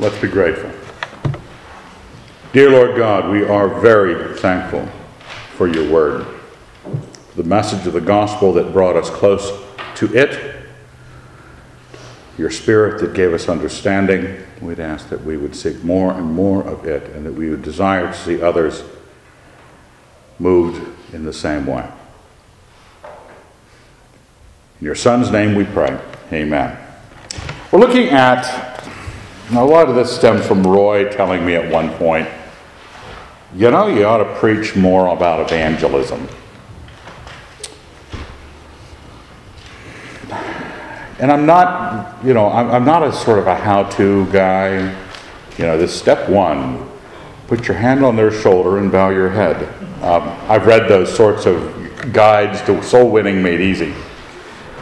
Let's be grateful. Dear Lord God, we are very thankful for your word, for the message of the gospel that brought us close to it, your spirit that gave us understanding. We'd ask that we would seek more and more of it and that we would desire to see others moved in the same way. In your Son's name we pray. Amen. We're looking at, a lot of this stems from Roy telling me at one point, you know, you ought to preach more about evangelism. And I'm not, you know, I'm, I'm not a sort of a how to guy. You know, this step one put your hand on their shoulder and bow your head. Um, I've read those sorts of guides to soul winning made easy,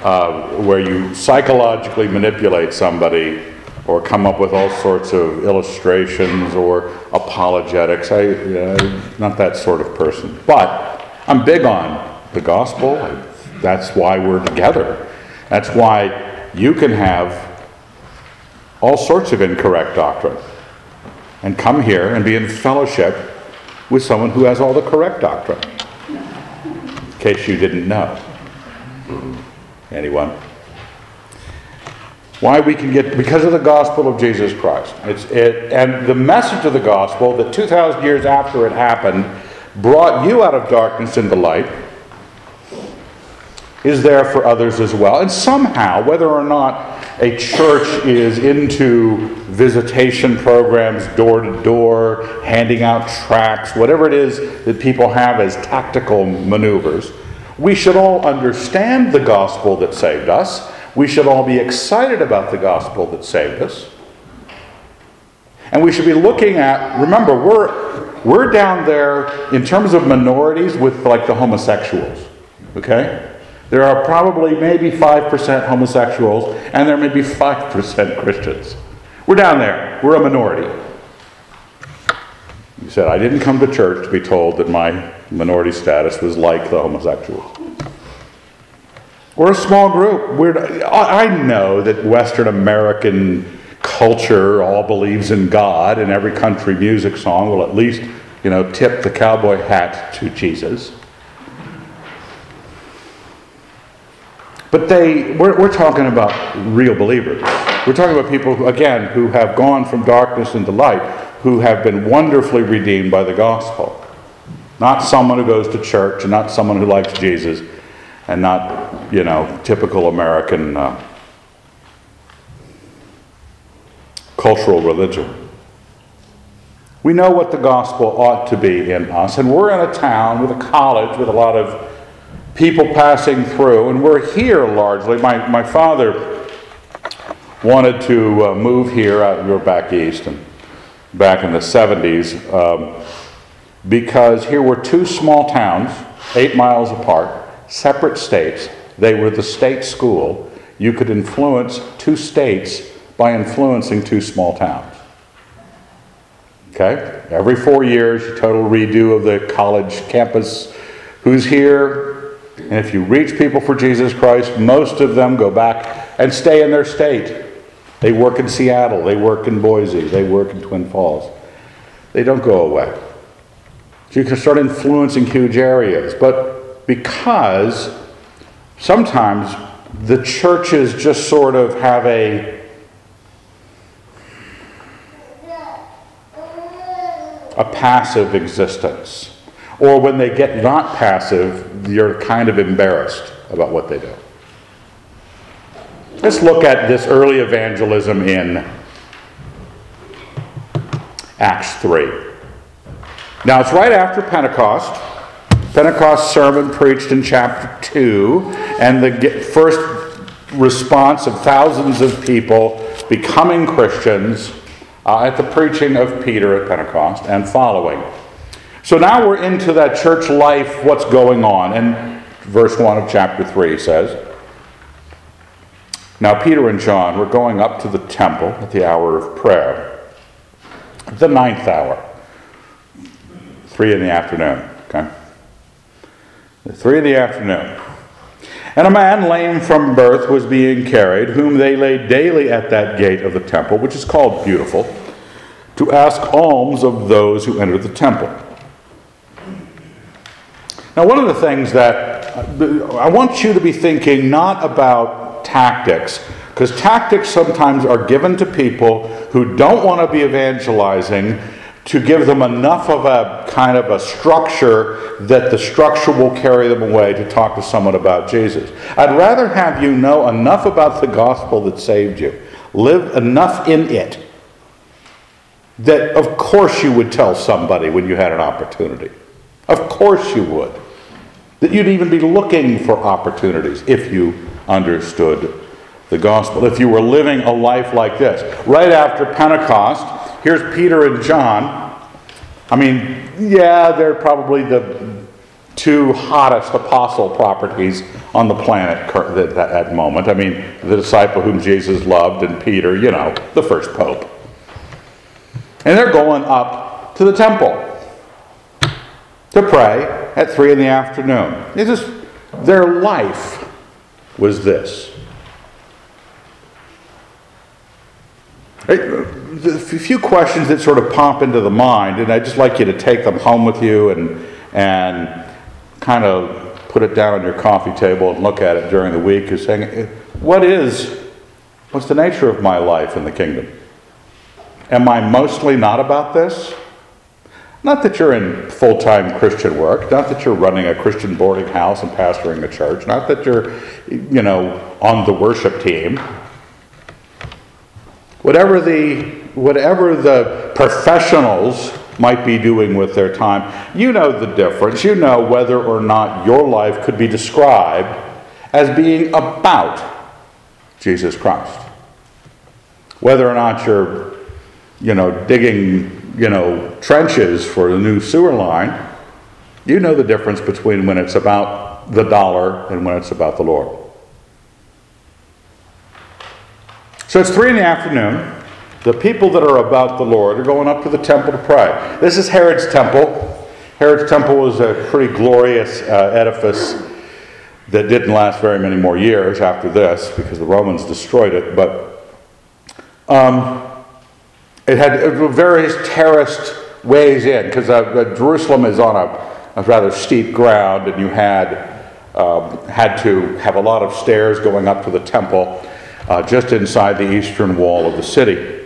uh, where you psychologically manipulate somebody or come up with all sorts of illustrations or apologetics. I, am not that sort of person. But I'm big on the gospel. That's why we're together. That's why you can have all sorts of incorrect doctrine and come here and be in fellowship with someone who has all the correct doctrine. In case you didn't know. Anyone? Why we can get, because of the gospel of Jesus Christ. It's, it, and the message of the gospel that 2,000 years after it happened brought you out of darkness into light is there for others as well. And somehow, whether or not a church is into visitation programs, door to door, handing out tracts, whatever it is that people have as tactical maneuvers, we should all understand the gospel that saved us. We should all be excited about the gospel that saved us. And we should be looking at, remember, we're, we're down there in terms of minorities with like the homosexuals, okay? There are probably maybe 5% homosexuals, and there may be 5% Christians. We're down there. We're a minority. You said, I didn't come to church to be told that my minority status was like the homosexuals. We're a small group. We're, I know that Western American culture all believes in God, and every country music song will at least, you know, tip the cowboy hat to Jesus. But they, we're, we're talking about real believers. We're talking about people, who, again, who have gone from darkness into light, who have been wonderfully redeemed by the gospel. Not someone who goes to church, and not someone who likes Jesus, and not, you know, typical American uh, cultural religion. We know what the gospel ought to be in us, and we're in a town with a college with a lot of people passing through, and we're here largely. My, my father wanted to uh, move here, out, we were back east, and back in the 70s, um, because here were two small towns, eight miles apart, separate states. They were the state school. You could influence two states by influencing two small towns. Okay? Every four years, a total redo of the college campus. Who's here? And if you reach people for Jesus Christ, most of them go back and stay in their state. They work in Seattle, they work in Boise, they work in Twin Falls. They don't go away. So you can start influencing huge areas. But because sometimes the churches just sort of have a a passive existence. Or when they get not passive, you're kind of embarrassed about what they do. Let's look at this early evangelism in Acts 3. Now, it's right after Pentecost. Pentecost sermon preached in chapter 2, and the first response of thousands of people becoming Christians uh, at the preaching of Peter at Pentecost and following. So now we're into that church life, what's going on. And verse 1 of chapter 3 says Now Peter and John were going up to the temple at the hour of prayer, the ninth hour, 3 in the afternoon. Okay? The 3 in the afternoon. And a man lame from birth was being carried, whom they laid daily at that gate of the temple, which is called Beautiful, to ask alms of those who entered the temple. Now, one of the things that uh, I want you to be thinking not about tactics, because tactics sometimes are given to people who don't want to be evangelizing to give them enough of a kind of a structure that the structure will carry them away to talk to someone about Jesus. I'd rather have you know enough about the gospel that saved you, live enough in it, that of course you would tell somebody when you had an opportunity. Of course you would. That you'd even be looking for opportunities if you understood the gospel. If you were living a life like this. Right after Pentecost, Here's Peter and John. I mean, yeah, they're probably the two hottest apostle properties on the planet at that moment. I mean, the disciple whom Jesus loved, and Peter, you know, the first pope. And they're going up to the temple to pray at three in the afternoon. It's just their life was this. A few questions that sort of pop into the mind, and I'd just like you to take them home with you and, and kind of put it down on your coffee table and look at it during the week, is saying, eh, what is, what's the nature of my life in the kingdom? Am I mostly not about this? Not that you're in full time Christian work, not that you're running a Christian boarding house and pastoring a church, not that you're, you know, on the worship team. Whatever the whatever the professionals might be doing with their time, you know the difference. You know whether or not your life could be described as being about Jesus Christ. Whether or not you're, you know, digging, you know, trenches for the new sewer line, you know the difference between when it's about the dollar and when it's about the Lord. So it's three in the afternoon. The people that are about the Lord are going up to the temple to pray. This is Herod's temple. Herod's temple was a pretty glorious uh, edifice that didn't last very many more years after this because the Romans destroyed it. But um, it had various terraced ways in because uh, uh, Jerusalem is on a, a, rather steep ground, and you had um, had to have a lot of stairs going up to the temple uh, just inside the eastern wall of the city.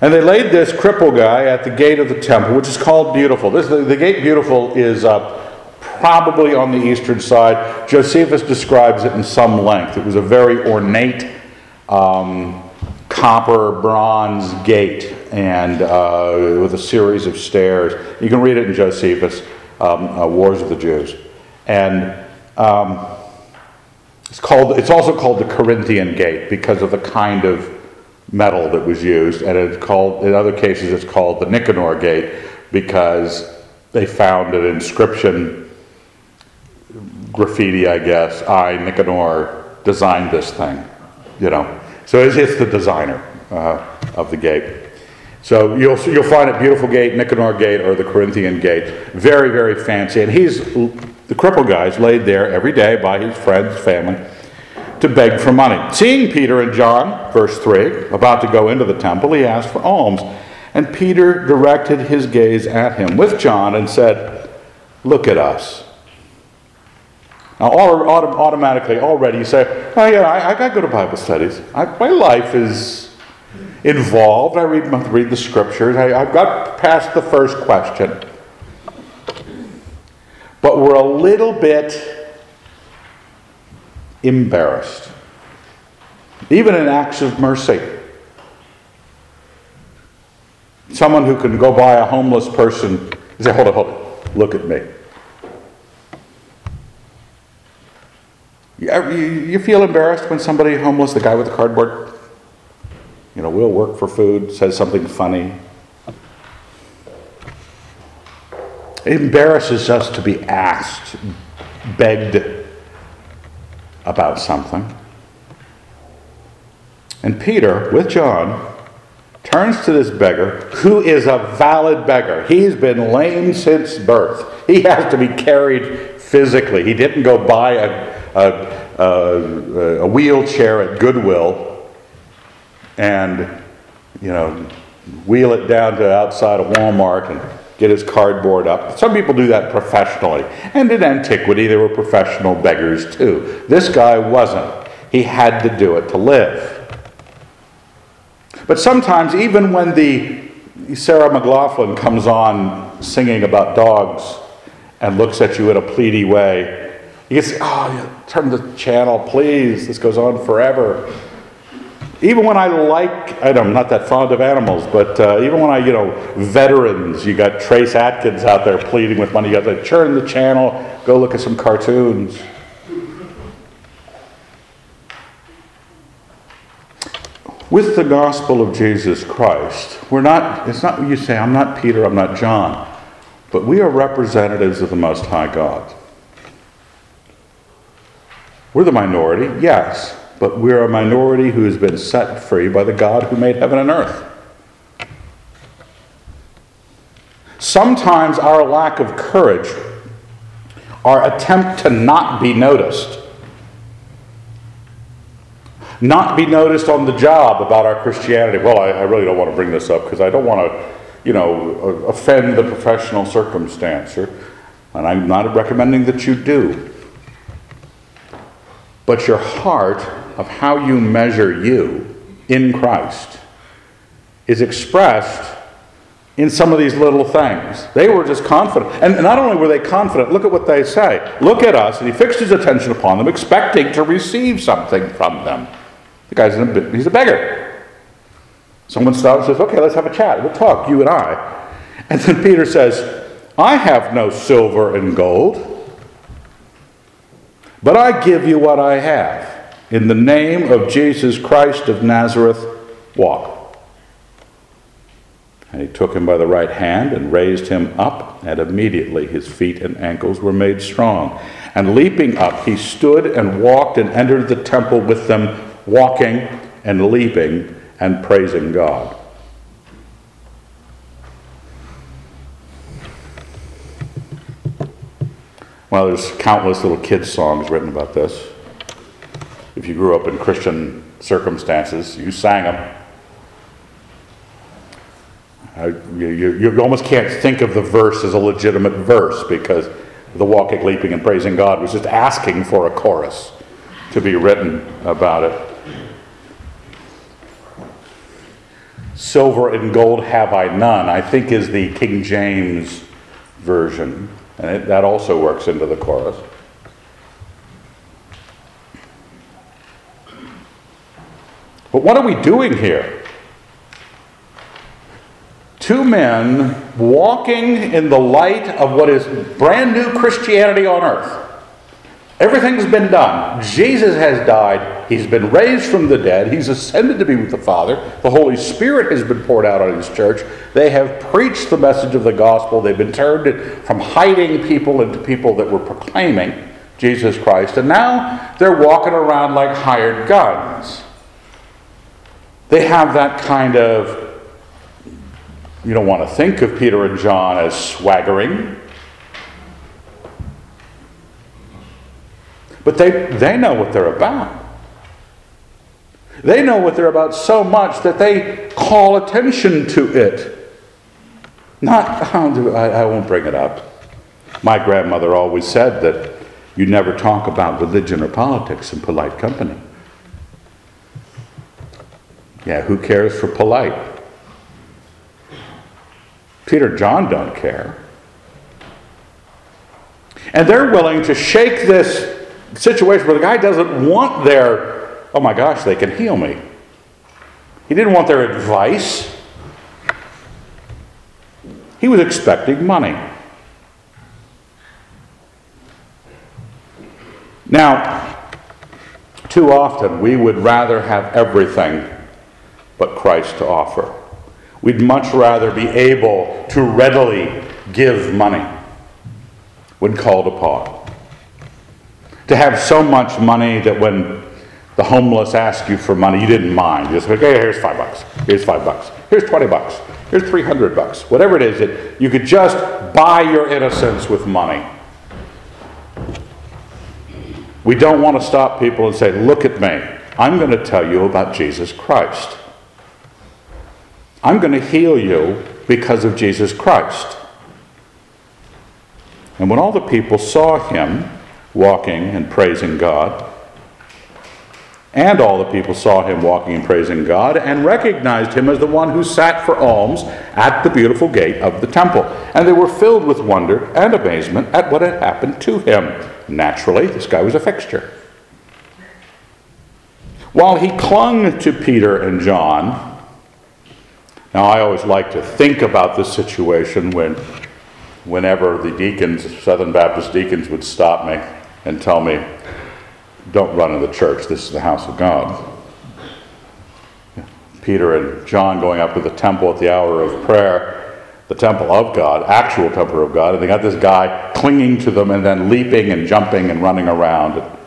And they laid this cripple guy at the gate of the temple, which is called Beautiful. This, the, the gate Beautiful is uh, probably on the eastern side. Josephus describes it in some length. It was a very ornate um, copper bronze gate and uh, with a series of stairs. You can read it in Josephus, um, uh, Wars of the Jews. And um, it's, called, it's also called the Corinthian gate because of the kind of metal that was used, and it's called, in other cases, it's called the Nicanor Gate because they found an inscription, graffiti, I guess. I, Nicanor, designed this thing, you know. So it's, it's the designer uh, of the gate. So you'll, you'll find it Beautiful Gate, Nicanor Gate, or the Corinthian Gate. Very, very fancy. And he's, the cripple guy's laid there every day by his friends, family to beg for money. Seeing Peter and John, verse 3, about to go into the temple, he asked for alms. And Peter directed his gaze at him with John and said, Look at us. Now, all automatically, already, you say, Oh, yeah, I, I go to Bible studies. I, my life is involved. I read, read the scriptures. I, I've got past the first question. But we're a little bit embarrassed, even in acts of mercy. Someone who can go by a homeless person and say, Hold it, hold it, look at me. You feel embarrassed when somebody homeless, the guy with the cardboard, you know, will work for food, says something funny. It embarrasses us to be asked, begged about something. And Peter, with John, turns to this beggar who is a valid beggar. He's been lame since birth. He has to be carried physically. He didn't go buy a, a, a, a wheelchair at Goodwill and, you know, wheel it down to outside of Walmart and get his cardboard up. Some people do that professionally. And in antiquity, there were professional beggars too. This guy wasn't. He had to do it to live. But sometimes, even when the Sarah McLachlan comes on singing about dogs and looks at you in a pleady way, you can say, Oh, turn the channel, please. This goes on forever. Even when I like, I'm not that fond of animals, but uh, even when I, you know, veterans, you got Trace Atkins out there pleading with money, you got to turn the channel, go look at some cartoons. With the gospel of Jesus Christ, we're not, it's not you say, I'm not Peter, I'm not John, but we are representatives of the Most High God. We're the minority, yes, but we're a minority who has been set free by the God who made heaven and earth. Sometimes our lack of courage, our attempt to not be noticed, not be noticed on the job about our Christianity. Well, I, I really don't want to bring this up because I don't want to, you know, offend the professional circumstancer, and I'm not recommending that you do. But your heart of how you measure you in Christ is expressed in some of these little things. They were just confident. And not only were they confident, look at what they say. Look at us. And he fixed his attention upon them, expecting to receive something from them. The guy's a, he's a beggar. Someone stops and says, Okay, let's have a chat. We'll talk, you and I. And then Peter says, I have no silver and gold, but I give you what I have. In the name of Jesus Christ of Nazareth, walk. And he took him by the right hand and raised him up, and immediately his feet and ankles were made strong. And leaping up, he stood and walked and entered the temple with them, walking and leaping and praising God. Well, there's countless little kids' songs written about this. If you grew up in Christian circumstances, you sang them. you, you, you almost can't think of the verse as a legitimate verse because the walking, leaping, and praising God was just asking for a chorus to be written about it. Silver and gold have I none, I think is the King James version. And it, that also works into the chorus. But what are we doing here? Two men walking in the light of what is brand new Christianity on earth. Everything's been done. Jesus has died. He's been raised from the dead. He's ascended to be with the Father. The Holy Spirit has been poured out on His church. They have preached the message of the gospel. They've been turned from hiding people into people that were proclaiming Jesus Christ. And now they're walking around like hired guns. They have that kind of, you don't want to think of Peter and John as swaggering. But they, they know what they're about. They know what they're about so much that they call attention to it. Not, I, I won't bring it up. My grandmother always said that you never talk about religion or politics in polite company. Yeah, who cares for polite? Peter John don't care. And they're willing to shake this situation where the guy doesn't want their, oh my gosh, they can heal me. He didn't want their advice. He was expecting money. Now, too often we would rather have everything but Christ to offer. We'd much rather be able to readily give money when called upon. To have so much money that when the homeless ask you for money, you didn't mind. You just, okay, here's five bucks. Here's five bucks. Here's 20 bucks. Here's 300 bucks. Whatever it is, that you could just buy your innocence with money. We don't want to stop people and say, look at me. I'm going to tell you about Jesus Christ. I'm going to heal you because of Jesus Christ. And when all the people saw him walking and praising God, and all the people saw him walking and praising God, and recognized him as the one who sat for alms at the beautiful gate of the temple. And they were filled with wonder and amazement at what had happened to him. Naturally, this guy was a fixture. While he clung to Peter and John, now I always like to think about this situation when, whenever the deacons, Southern Baptist deacons, would stop me and tell me, don't run in the church, this is the house of God. Peter and John going up to the temple at the hour of prayer, the temple of God, actual temple of God, and they got this guy clinging to them and then leaping and jumping and running around and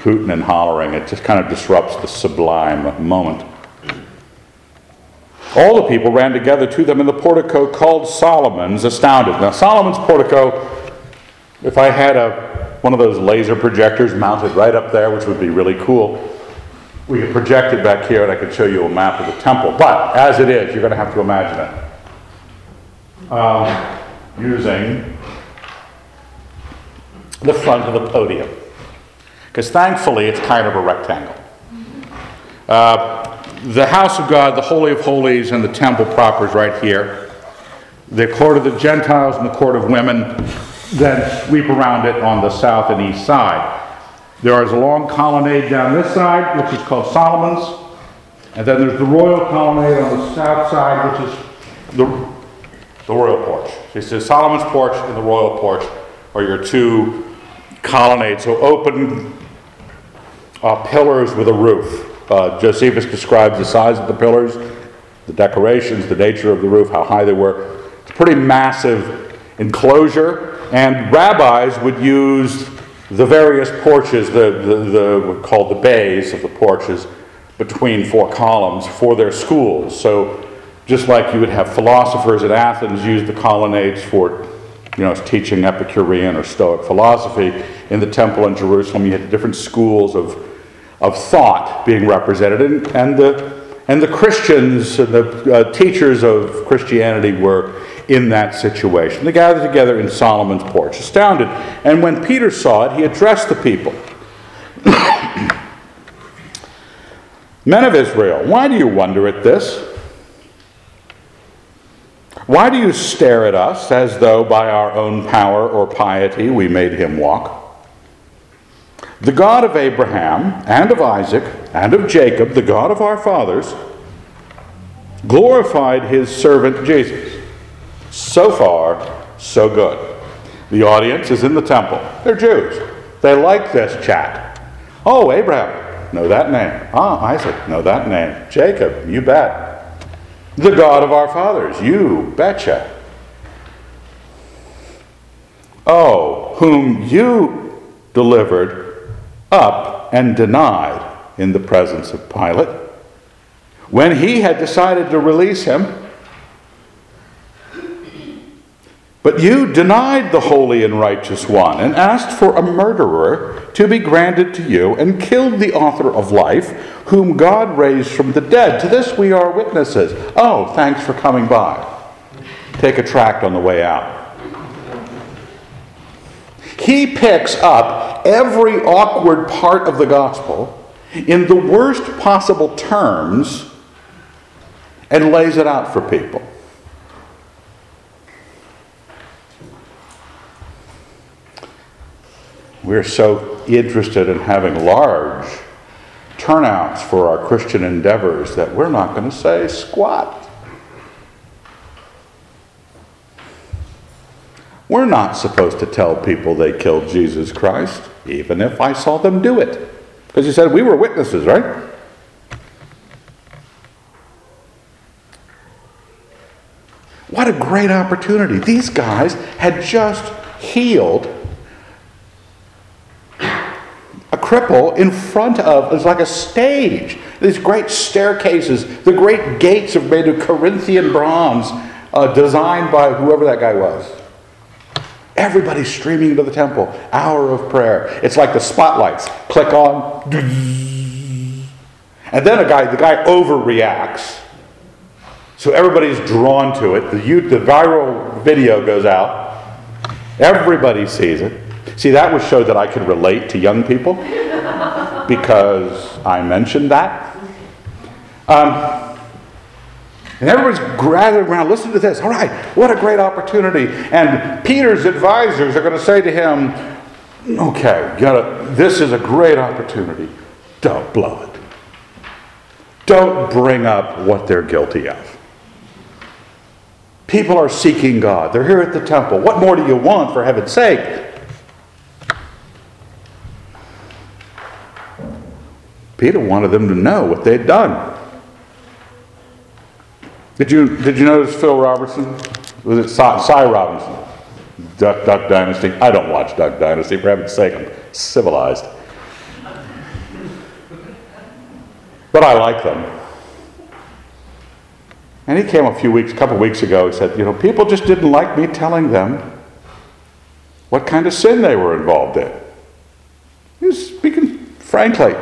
hooting and hollering. It just kind of disrupts the sublime moment. All the people ran together to them in the portico called Solomon's, astounded. Now, Solomon's portico, if I had a, one of those laser projectors mounted right up there, which would be really cool, we could project it back here and I could show you a map of the temple. But as it is, you're going to have to imagine it. Um, using the front of the podium. Because thankfully, it's kind of a rectangle. Uh, the house of God, the Holy of Holies, and the temple proper is right here. The court of the Gentiles and the court of women then sweep around it on the south and east side. There is a long colonnade down this side, which is called Solomon's. And then there's the royal colonnade on the south side, which is the, the royal porch. He says Solomon's porch and the royal porch are your two colonnades. So open uh, pillars with a roof. Uh, Josephus describes the size of the pillars, the decorations, the nature of the roof, how high they were. It's a pretty massive enclosure, and rabbis would use the various porches, the, the, the called the bays of the porches, between four columns for their schools. So just like you would have philosophers at Athens use the colonnades for you know, teaching Epicurean or Stoic philosophy, in the temple in Jerusalem you had different schools of of thought being represented, and, and the and the Christians and the uh, teachers of Christianity were in that situation. They gathered together in Solomon's porch, astounded. And when Peter saw it, he addressed the people Men of Israel, why do you wonder at this? Why do you stare at us as though by our own power or piety we made him walk? The God of Abraham and of Isaac and of Jacob, the God of our fathers, glorified his servant Jesus. So far, so good. The audience is in the temple. They're Jews. They like this chat. Oh, Abraham, know that name. Ah, Isaac, know that name. Jacob, you bet. The God of our fathers, you betcha. Oh, whom you delivered up and denied in the presence of Pilate. When he had decided to release him, but you denied the holy and righteous one and asked for a murderer to be granted to you and killed the author of life, whom God raised from the dead. To this we are witnesses. Oh, thanks for coming by. Take a tract on the way out. He picks up every awkward part of the gospel in the worst possible terms and lays it out for people. We're so interested in having large turnouts for our Christian endeavors that we're not going to say squat. We're not supposed to tell people they killed Jesus Christ, even if I saw them do it. Because he said we were witnesses, right? What a great opportunity. These guys had just healed a cripple in front of, it's like a stage. These great staircases, the great gates are made of Corinthian bronze, uh, designed by whoever that guy was. Everybody's streaming into the temple. Hour of prayer. It's like the spotlights. Click on. And then a guy, the guy overreacts. So everybody's drawn to it. The, the viral video goes out. Everybody sees it. See, that was show that I could relate to young people because I mentioned that. Um, and everybody's gathered around, listen to this. All right, what a great opportunity. And Peter's advisors are going to say to him, okay, gotta, this is a great opportunity. Don't blow it. Don't bring up what they're guilty of. People are seeking God. They're here at the temple. What more do you want, for heaven's sake? Peter wanted them to know what they'd done. Did you, did you notice Phil Robertson? Was it Cy, Cy Robinson? Duck, Duck Dynasty. I don't watch Duck Dynasty, for heaven's sake, I'm civilized. But I like them. And he came a few weeks, a couple weeks ago, and said, you know, people just didn't like me telling them what kind of sin they were involved in. He was speaking frankly.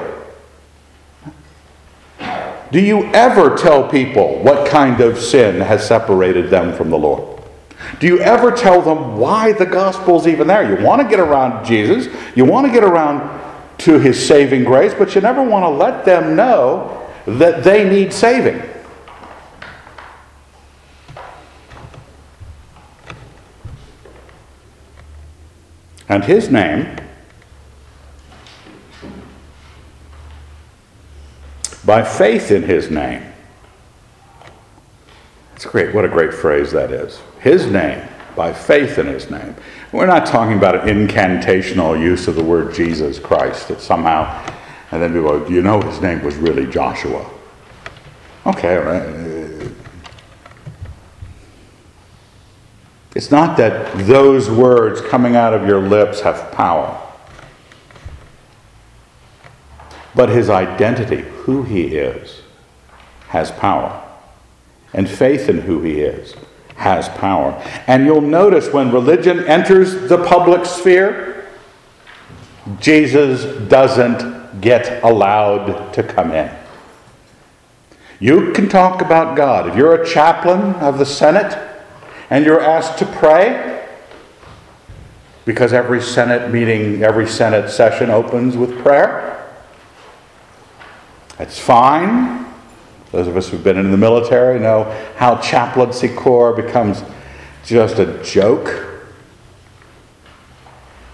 Do you ever tell people what kind of sin has separated them from the Lord? Do you ever tell them why the gospel's even there? You want to get around Jesus, you want to get around to his saving grace, but you never want to let them know that they need saving. And his name by faith in his name. It's great. What a great phrase that is. His name, by faith in his name. We're not talking about an incantational use of the word Jesus Christ that somehow, and then people go, you know his name was really Joshua. Okay, right. It's not that those words coming out of your lips have power. But his identity, who he is, has power. And faith in who he is has power. And you'll notice when religion enters the public sphere, Jesus doesn't get allowed to come in. You can talk about God. If you're a chaplain of the Senate and you're asked to pray, because every Senate meeting, every Senate session opens with prayer, that's fine. Those of us who've been in the military know how chaplaincy corps becomes just a joke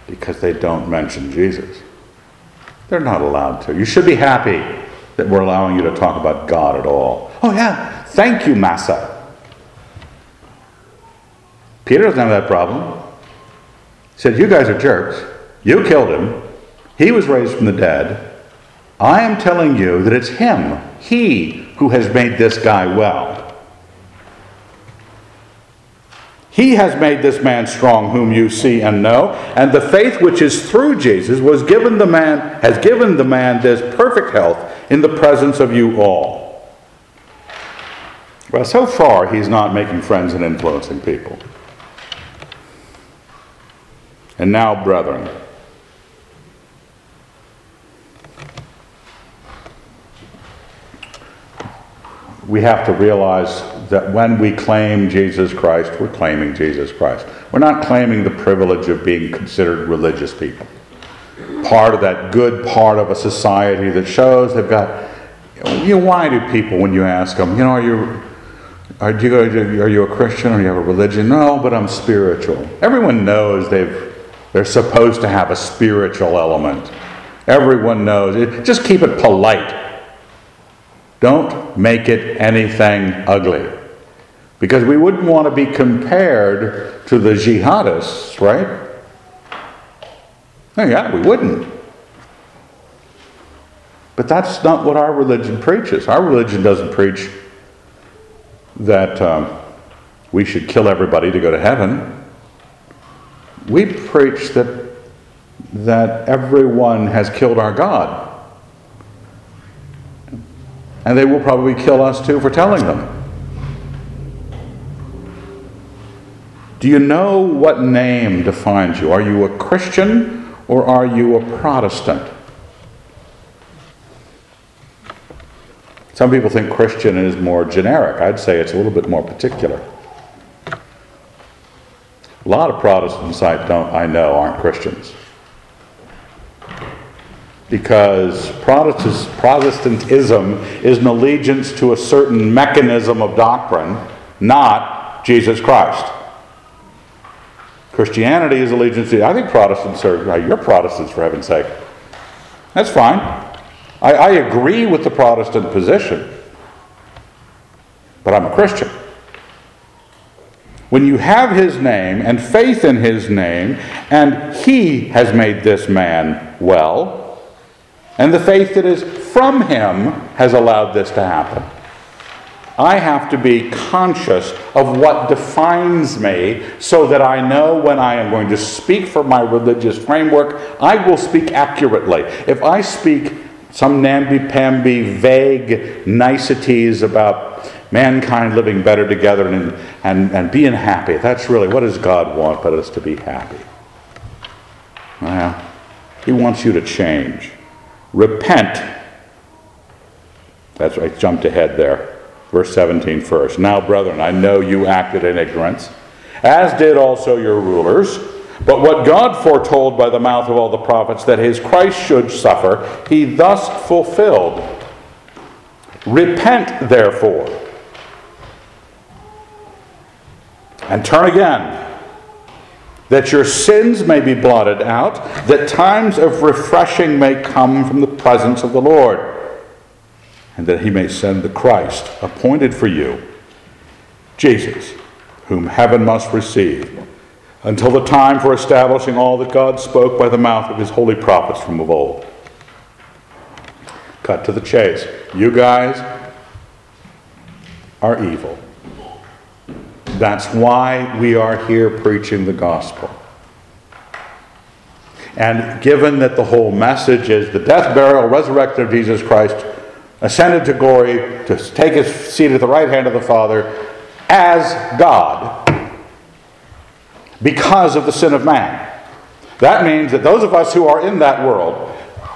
because they don't mention Jesus. They're not allowed to. You should be happy that we're allowing you to talk about God at all. Oh, yeah. Thank you, Massa. Peter doesn't have that problem. He said, You guys are jerks. You killed him. He was raised from the dead. I am telling you that it's Him, He, who has made this guy well. He has made this man strong, whom you see and know, and the faith which is through Jesus was given the man has given the man this perfect health in the presence of you all. Well, so far he's not making friends and influencing people. And now, brethren, we have to realize that when we claim Jesus Christ, we're claiming Jesus Christ. We're not claiming the privilege of being considered religious people. Part of that good part of a society that shows they've got. You know, why do people, when you ask them, you know, are you, are you, are you a Christian or you have a religion? No, but I'm spiritual. Everyone knows they've, they're supposed to have a spiritual element. Everyone knows it. Just keep it polite. Don't make it anything ugly. Because we wouldn't want to be compared to the jihadists, right? Oh, yeah, we wouldn't. But that's not what our religion preaches. Our religion doesn't preach that um, we should kill everybody to go to heaven. We preach that that everyone has killed our God. And they will probably kill us too for telling them. Do you know what name defines you? Are you a Christian or are you a Protestant? Some people think Christian is more generic. I'd say it's a little bit more particular. A lot of Protestants I, don't, I know aren't Christians. Because Protestantism is an allegiance to a certain mechanism of doctrine, not Jesus Christ. Christianity is allegiance to, I think Protestants are, you're Protestants for heaven's sake. That's fine. I, I agree with the Protestant position, but I'm a Christian. When you have his name and faith in his name, and he has made this man well, and the faith that is from him has allowed this to happen. I have to be conscious of what defines me so that I know when I am going to speak from my religious framework, I will speak accurately. If I speak some namby-pamby, vague niceties about mankind living better together and, and, and being happy. That's really what does God want but us to be happy? Well, He wants you to change. Repent. That's right, jumped ahead there. Verse 17 first. Now, brethren, I know you acted in ignorance, as did also your rulers. But what God foretold by the mouth of all the prophets that his Christ should suffer, he thus fulfilled. Repent, therefore and turn again, that your sins may be blotted out, that times of refreshing may come from the presence of the Lord, and that he may send the Christ appointed for you, Jesus, whom heaven must receive, until the time for establishing all that God spoke by the mouth of his holy prophets from of old. Cut to the chase. You guys are evil. That's why we are here preaching the gospel. And given that the whole message is the death, burial, resurrection of Jesus Christ, ascended to glory to take his seat at the right hand of the Father as God because of the sin of man. That means that those of us who are in that world,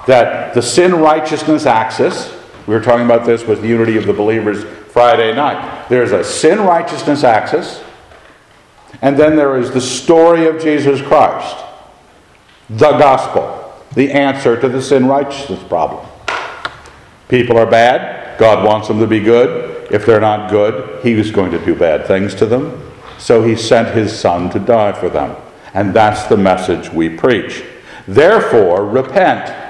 that the sin righteousness axis, we were talking about this with the unity of the believers Friday night. There's a sin righteousness axis, and then there is the story of Jesus Christ, the gospel, the answer to the sin righteousness problem. People are bad, God wants them to be good. If they're not good, He is going to do bad things to them. So He sent His Son to die for them. And that's the message we preach. Therefore, repent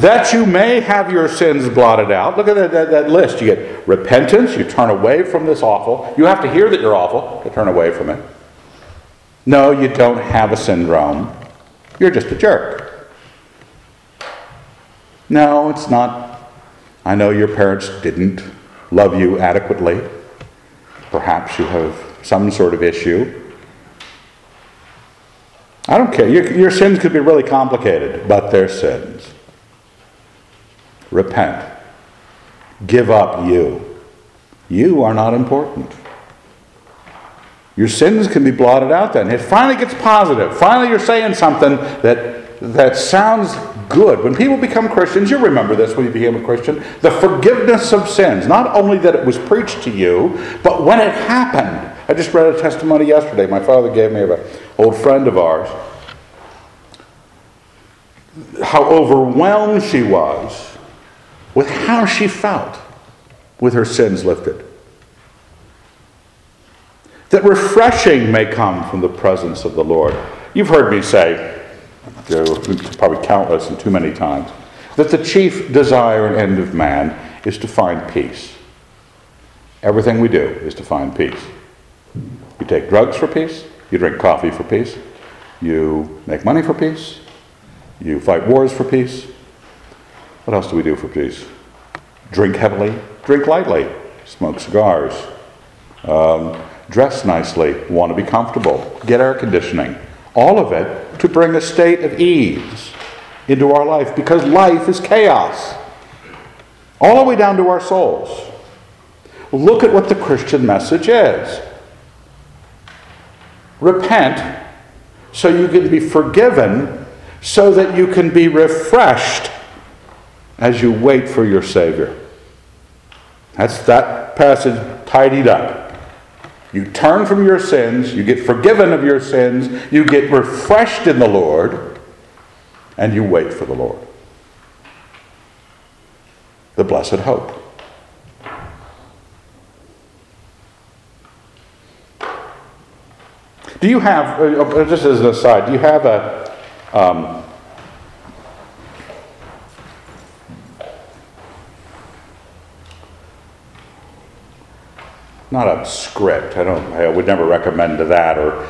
that you may have your sins blotted out. Look at that, that, that, list. You get repentance, you turn away from this awful. You have to hear that you're awful to turn away from it. No, you don't have a syndrome. You're just a jerk. No, it's not. I know your parents didn't love you adequately. Perhaps you have some sort of issue. I don't care. Your, your sins could be really complicated, but they're sins. Repent. Give up you. You are not important. Your sins can be blotted out then. It finally gets positive. Finally, you're saying something that, that sounds good. When people become Christians, you remember this when you became a Christian the forgiveness of sins. Not only that it was preached to you, but when it happened. I just read a testimony yesterday. My father gave me of an old friend of ours. How overwhelmed she was with how she felt with her sins lifted. That refreshing may come from the presence of the Lord. You've heard me say, probably countless and too many times, that the chief desire and end of man is to find peace. Everything we do is to find peace. You take drugs for peace, you drink coffee for peace, you make money for peace, you fight wars for peace, what else do we do for peace? Drink heavily, drink lightly, smoke cigars, um, dress nicely, want to be comfortable, get air conditioning. all of it to bring a state of ease into our life because life is chaos. All the way down to our souls. Look at what the Christian message is repent so you can be forgiven, so that you can be refreshed as you wait for your Savior. That's that passage tidied up. You turn from your sins, you get forgiven of your sins, you get refreshed in the Lord, and you wait for the Lord. The blessed hope. Do you have, uh, uh, just as an aside, do you have a, um, not a script, I don't, I would never recommend that, or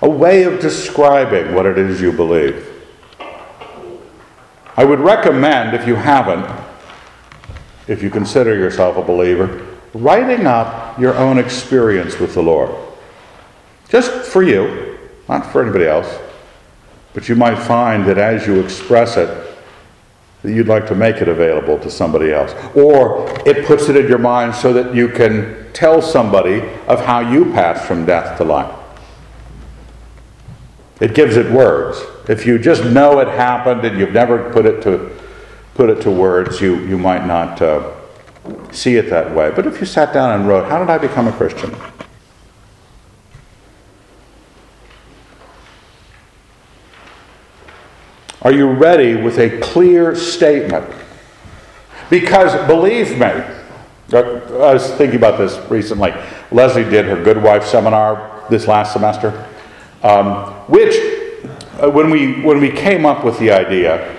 a way of describing what it is you believe? I would recommend, if you haven't, if you consider yourself a believer, writing up your own experience with the Lord. Just for you, not for anybody else. But you might find that as you express it, that you'd like to make it available to somebody else. Or it puts it in your mind so that you can tell somebody of how you passed from death to life. It gives it words. If you just know it happened and you've never put it to, put it to words, you, you might not uh, see it that way. But if you sat down and wrote, How did I become a Christian? Are you ready with a clear statement? Because believe me, I was thinking about this recently. Leslie did her Good Wife seminar this last semester, um, which, uh, when, we, when we came up with the idea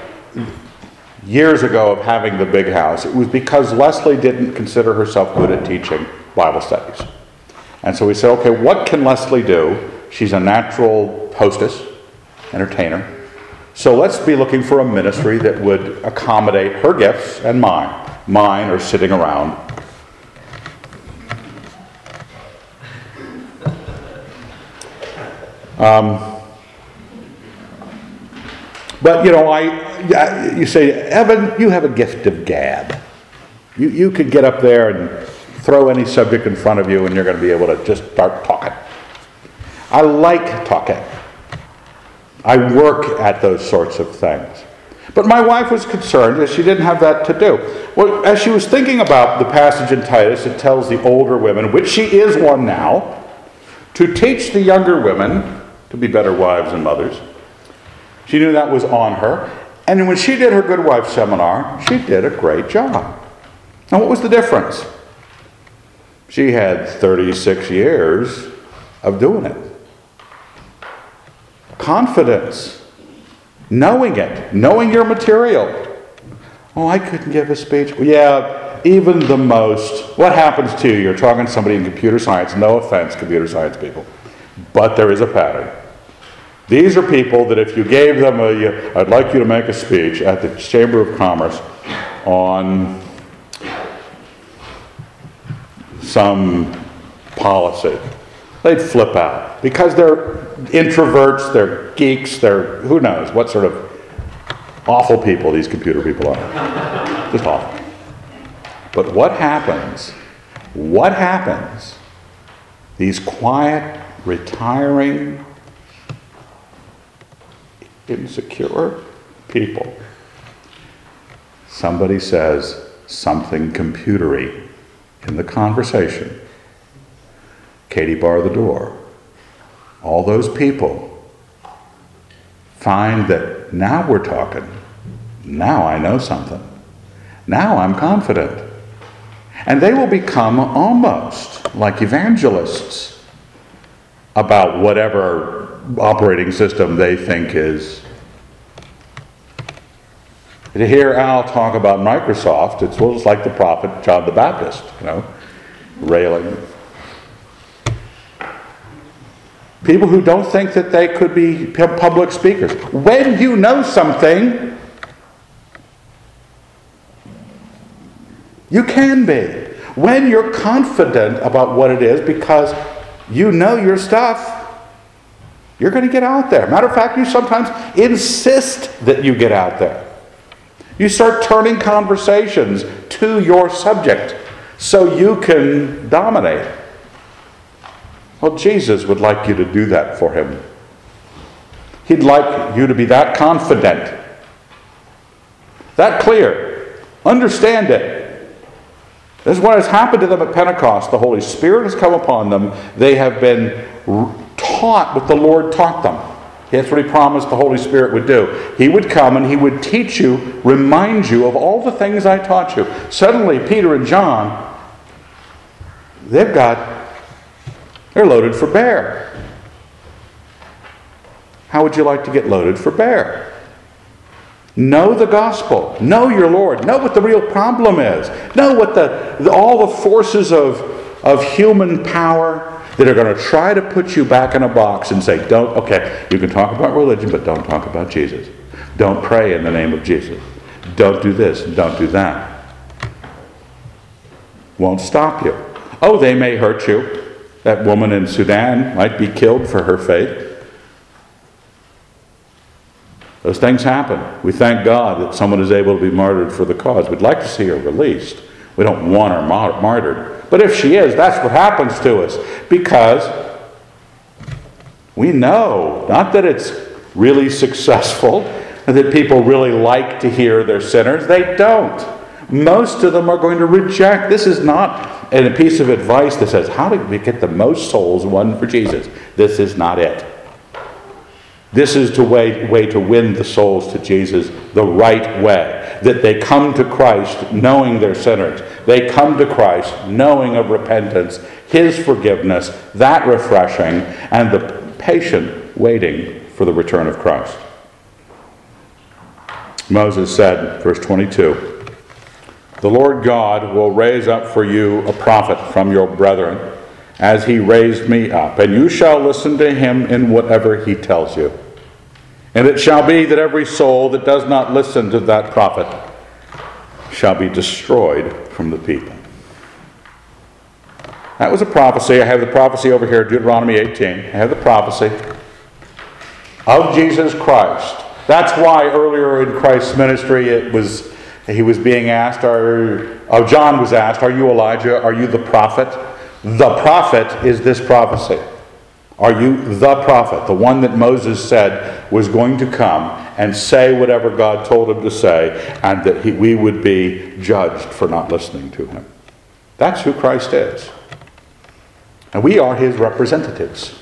years ago of having the big house, it was because Leslie didn't consider herself good at teaching Bible studies. And so we said, okay, what can Leslie do? She's a natural hostess, entertainer. So let's be looking for a ministry that would accommodate her gifts and mine. Mine are sitting around. Um, but you know, I you say, Evan, you have a gift of gab. You you could get up there and throw any subject in front of you, and you're going to be able to just start talking. I like talking. I work at those sorts of things. But my wife was concerned that she didn't have that to do. Well, as she was thinking about the passage in Titus, it tells the older women, which she is one now, to teach the younger women to be better wives and mothers. She knew that was on her. And when she did her Good Wife seminar, she did a great job. Now, what was the difference? She had 36 years of doing it confidence, knowing it, knowing your material. Oh, I couldn't give a speech. Yeah, even the most. What happens to you? You're talking to somebody in computer science. No offense, computer science people, but there is a pattern. These are people that if you gave them a, I'd like you to make a speech at the Chamber of Commerce on some policy, they'd flip out because they're introverts, they're geeks, they're who knows what sort of awful people these computer people are. Just awful. But what happens? What happens? These quiet, retiring, insecure people. Somebody says something computery in the conversation. Katie bar the door all those people find that now we're talking. Now I know something. Now I'm confident. And they will become almost like evangelists about whatever operating system they think is. To hear Al talk about Microsoft, it's almost like the prophet John the Baptist, you know, railing People who don't think that they could be public speakers. When you know something, you can be. When you're confident about what it is because you know your stuff. You're going to get out there. Matter of fact, you sometimes insist that you get out there. You start turning conversations to your subject so you can dominate. Well, Jesus would like you to do that for him. He'd like you to be that confident, that clear. Understand it. This is what has happened to them at Pentecost. The Holy Spirit has come upon them. They have been taught what the Lord taught them. That's what He promised the Holy Spirit would do. He would come and He would teach you, remind you of all the things I taught you. Suddenly, Peter and John, they've got, they're loaded for bear. How would you like to get loaded for bear? Know the gospel. Know your Lord. Know what the real problem is. Know what the, the all the forces of, of human power that are going to try to put you back in a box and say, don't, okay, you can talk about religion, but don't talk about Jesus. Don't pray in the name of Jesus. Don't do this, don't do that. Won't stop you. Oh, they may hurt you. That woman in Sudan might be killed for her faith. Those things happen. We thank God that someone is able to be martyred for the cause. We'd like to see her released. We don't want her martyred. But if she is, that's what happens to us. Because we know, not that it's really successful, that people really like to hear they're sinners. They don't. Most of them are going to reject. This is not a piece of advice that says, How do we get the most souls won for Jesus? This is not it. This is the way, way to win the souls to Jesus the right way. That they come to Christ knowing they're sinners. They come to Christ knowing of repentance, His forgiveness, that refreshing, and the patient waiting for the return of Christ. Moses said, verse 22, The Lord God will raise up for you a prophet from your brethren, as he raised me up, and you shall listen to him in whatever he tells you. And it shall be that every soul that does not listen to that prophet shall be destroyed from the people. That was a prophecy. I have the prophecy over here, Deuteronomy 18. I have the prophecy of Jesus Christ. That's why earlier in Christ's ministry it was he was being asked, are, oh, John was asked, Are you Elijah? Are you the prophet? The prophet is this prophecy. Are you the prophet, the one that Moses said was going to come and say whatever God told him to say, and that he, we would be judged for not listening to him? That's who Christ is. And we are his representatives.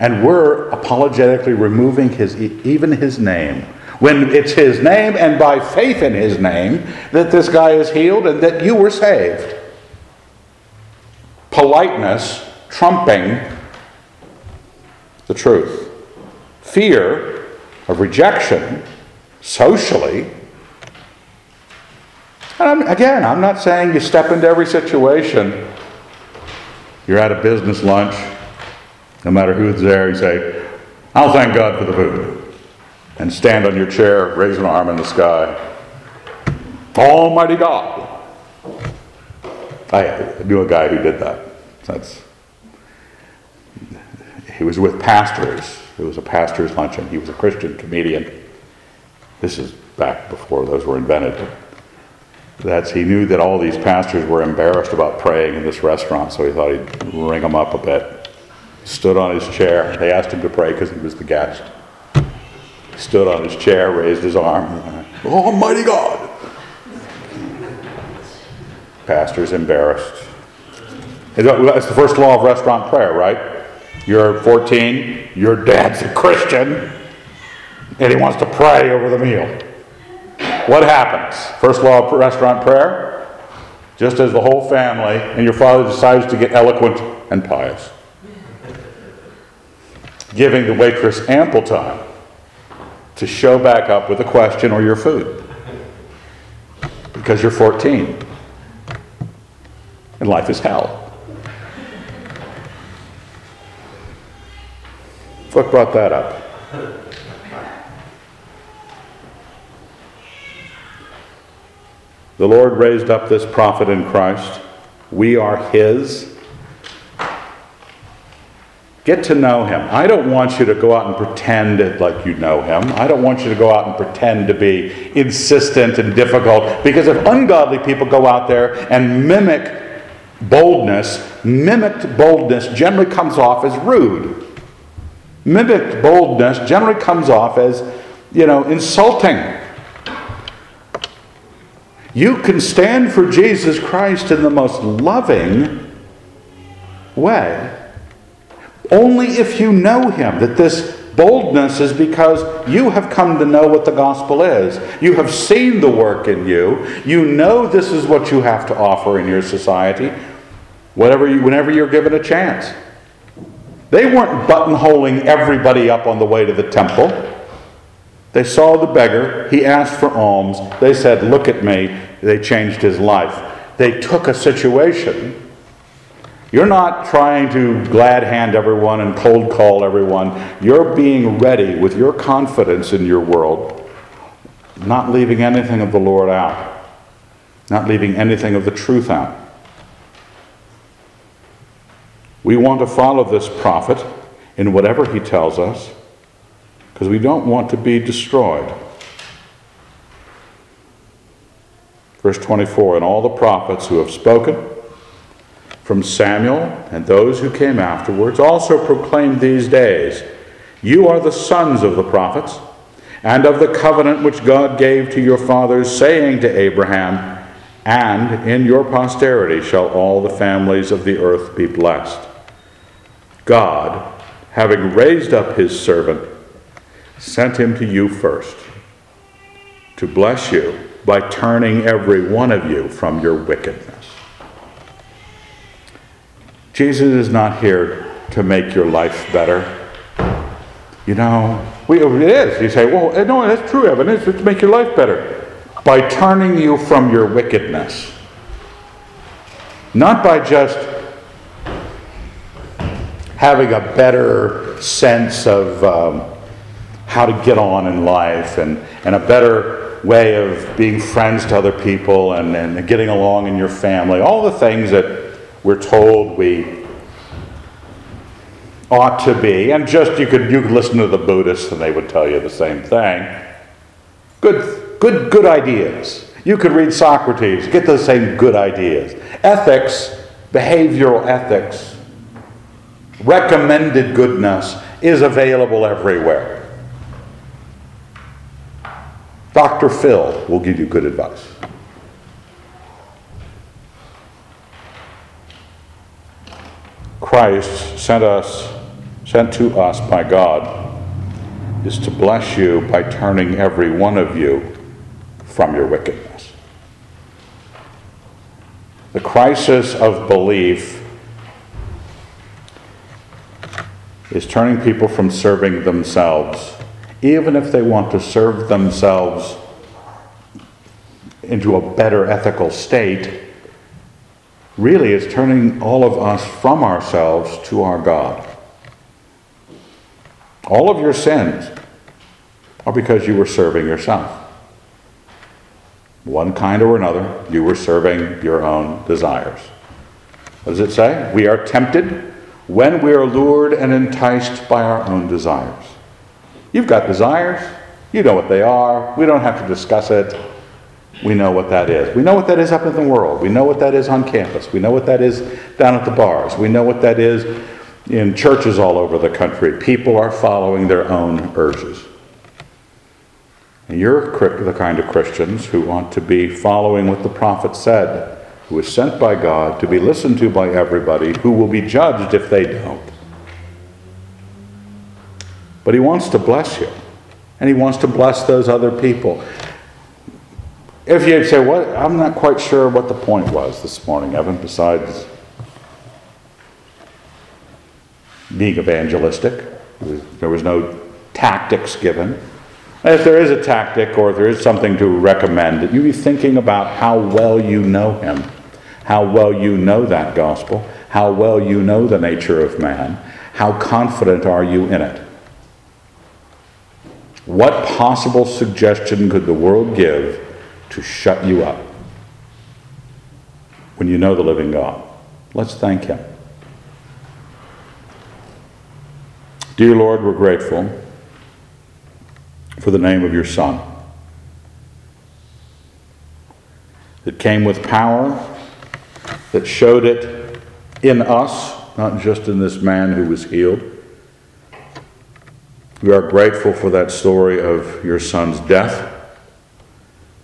And we're apologetically removing his, even his name. When it's his name and by faith in his name that this guy is healed and that you were saved. Politeness trumping the truth. Fear of rejection socially. And again, I'm not saying you step into every situation. You're at a business lunch, no matter who's there, you say, I'll thank God for the food. And stand on your chair, raise an arm in the sky. Almighty God. I knew a guy who did that. That's he was with pastors. It was a pastor's luncheon. He was a Christian comedian. This is back before those were invented. That's he knew that all these pastors were embarrassed about praying in this restaurant, so he thought he'd ring them up a bit. Stood on his chair. They asked him to pray because he was the guest. Stood on his chair, raised his arm. Almighty God! Pastor's embarrassed. That's the first law of restaurant prayer, right? You're 14, your dad's a Christian, and he wants to pray over the meal. What happens? First law of restaurant prayer? Just as the whole family and your father decides to get eloquent and pious, giving the waitress ample time to show back up with a question or your food because you're 14 and life is hell. What brought that up? The Lord raised up this prophet in Christ. We are His. Get to know him. I don't want you to go out and pretend like you know him. I don't want you to go out and pretend to be insistent and difficult because if ungodly people go out there and mimic boldness, mimicked boldness generally comes off as rude. Mimicked boldness generally comes off as, you know, insulting. You can stand for Jesus Christ in the most loving way only if you know Him. That this boldness is because you have come to know what the gospel is. You have seen the work in you. You know this is what you have to offer in your society whatever you, whenever you're given a chance. They weren't buttonholing everybody up on the way to the temple. They saw the beggar. He asked for alms. They said, Look at me. They changed his life. They took a situation. You're not trying to glad hand everyone and cold call everyone. You're being ready with your confidence in your world, not leaving anything of the Lord out, not leaving anything of the truth out. We want to follow this prophet in whatever he tells us because we don't want to be destroyed. Verse 24 And all the prophets who have spoken from Samuel and those who came afterwards also proclaimed these days You are the sons of the prophets and of the covenant which God gave to your fathers, saying to Abraham, And in your posterity shall all the families of the earth be blessed. God, having raised up his servant, sent him to you first to bless you by turning every one of you from your wickedness. Jesus is not here to make your life better. You know, we, it is. You say, well, eh, no, that's true evidence. It's to make your life better. By turning you from your wickedness. Not by just having a better sense of um, how to get on in life and, and a better way of being friends to other people and, and getting along in your family. All the things that we're told we ought to be. And just you could you could listen to the Buddhists and they would tell you the same thing. Good good good ideas. You could read Socrates, get the same good ideas. Ethics, behavioral ethics recommended goodness is available everywhere. Dr. Phil will give you good advice. Christ sent us, sent to us by God, is to bless you by turning every one of you from your wickedness. The crisis of belief is turning people from serving themselves, even if they want to serve themselves into a better ethical state, really is turning all of us from ourselves to our God. All of your sins are because you were serving yourself. One kind or another, you were serving your own desires. What does it say? We are tempted when we are lured and enticed by our own desires. You've got desires, you know what they are, we don't have to discuss it. We know what that is. We know what that is up in the world. We know what that is on campus. We know what that is down at the bars. We know what that is in churches all over the country. People are following their own urges. And you're the kind of Christians who want to be following what the prophet said who is sent by God to be listened to by everybody, who will be judged if they don't. But he wants to bless you, and he wants to bless those other people. If you say, "What?" I'm not quite sure what the point was this morning, Evan. Besides being evangelistic, there was no tactics given. If there is a tactic or if there is something to recommend, you be thinking about how well you know him how well you know that gospel, how well you know the nature of man, how confident are you in it? What possible suggestion could the world give to shut you up when you know the living God? Let's thank Him. Dear Lord, we're grateful for the name of your Son. That came with power, that showed it in us, not just in this man who was healed. We are grateful for that story of your Son's death,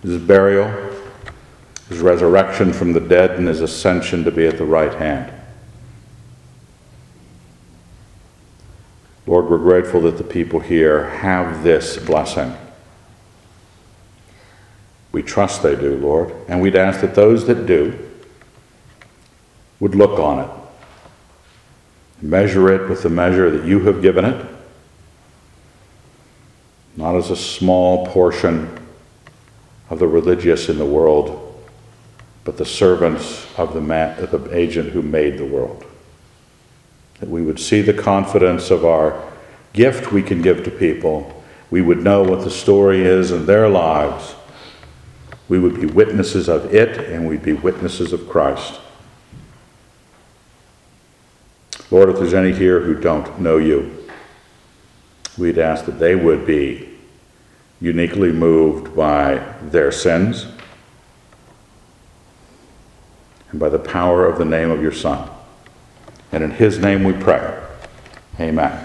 his burial, his resurrection from the dead, and his ascension to be at the right hand. Lord, we're grateful that the people here have this blessing. We trust they do, Lord, and we'd ask that those that do would look on it, measure it with the measure that you have given it, not as a small portion of the religious in the world, but the servants of the, man, the agent who made the world that we would see the confidence of our gift we can give to people. We would know what the story is in their lives. We would be witnesses of it, and we'd be witnesses of Christ. Lord, if there's any here who don't know you, we'd ask that they would be uniquely moved by their sins and by the power of the name of your Son. And in his name we pray. Amen.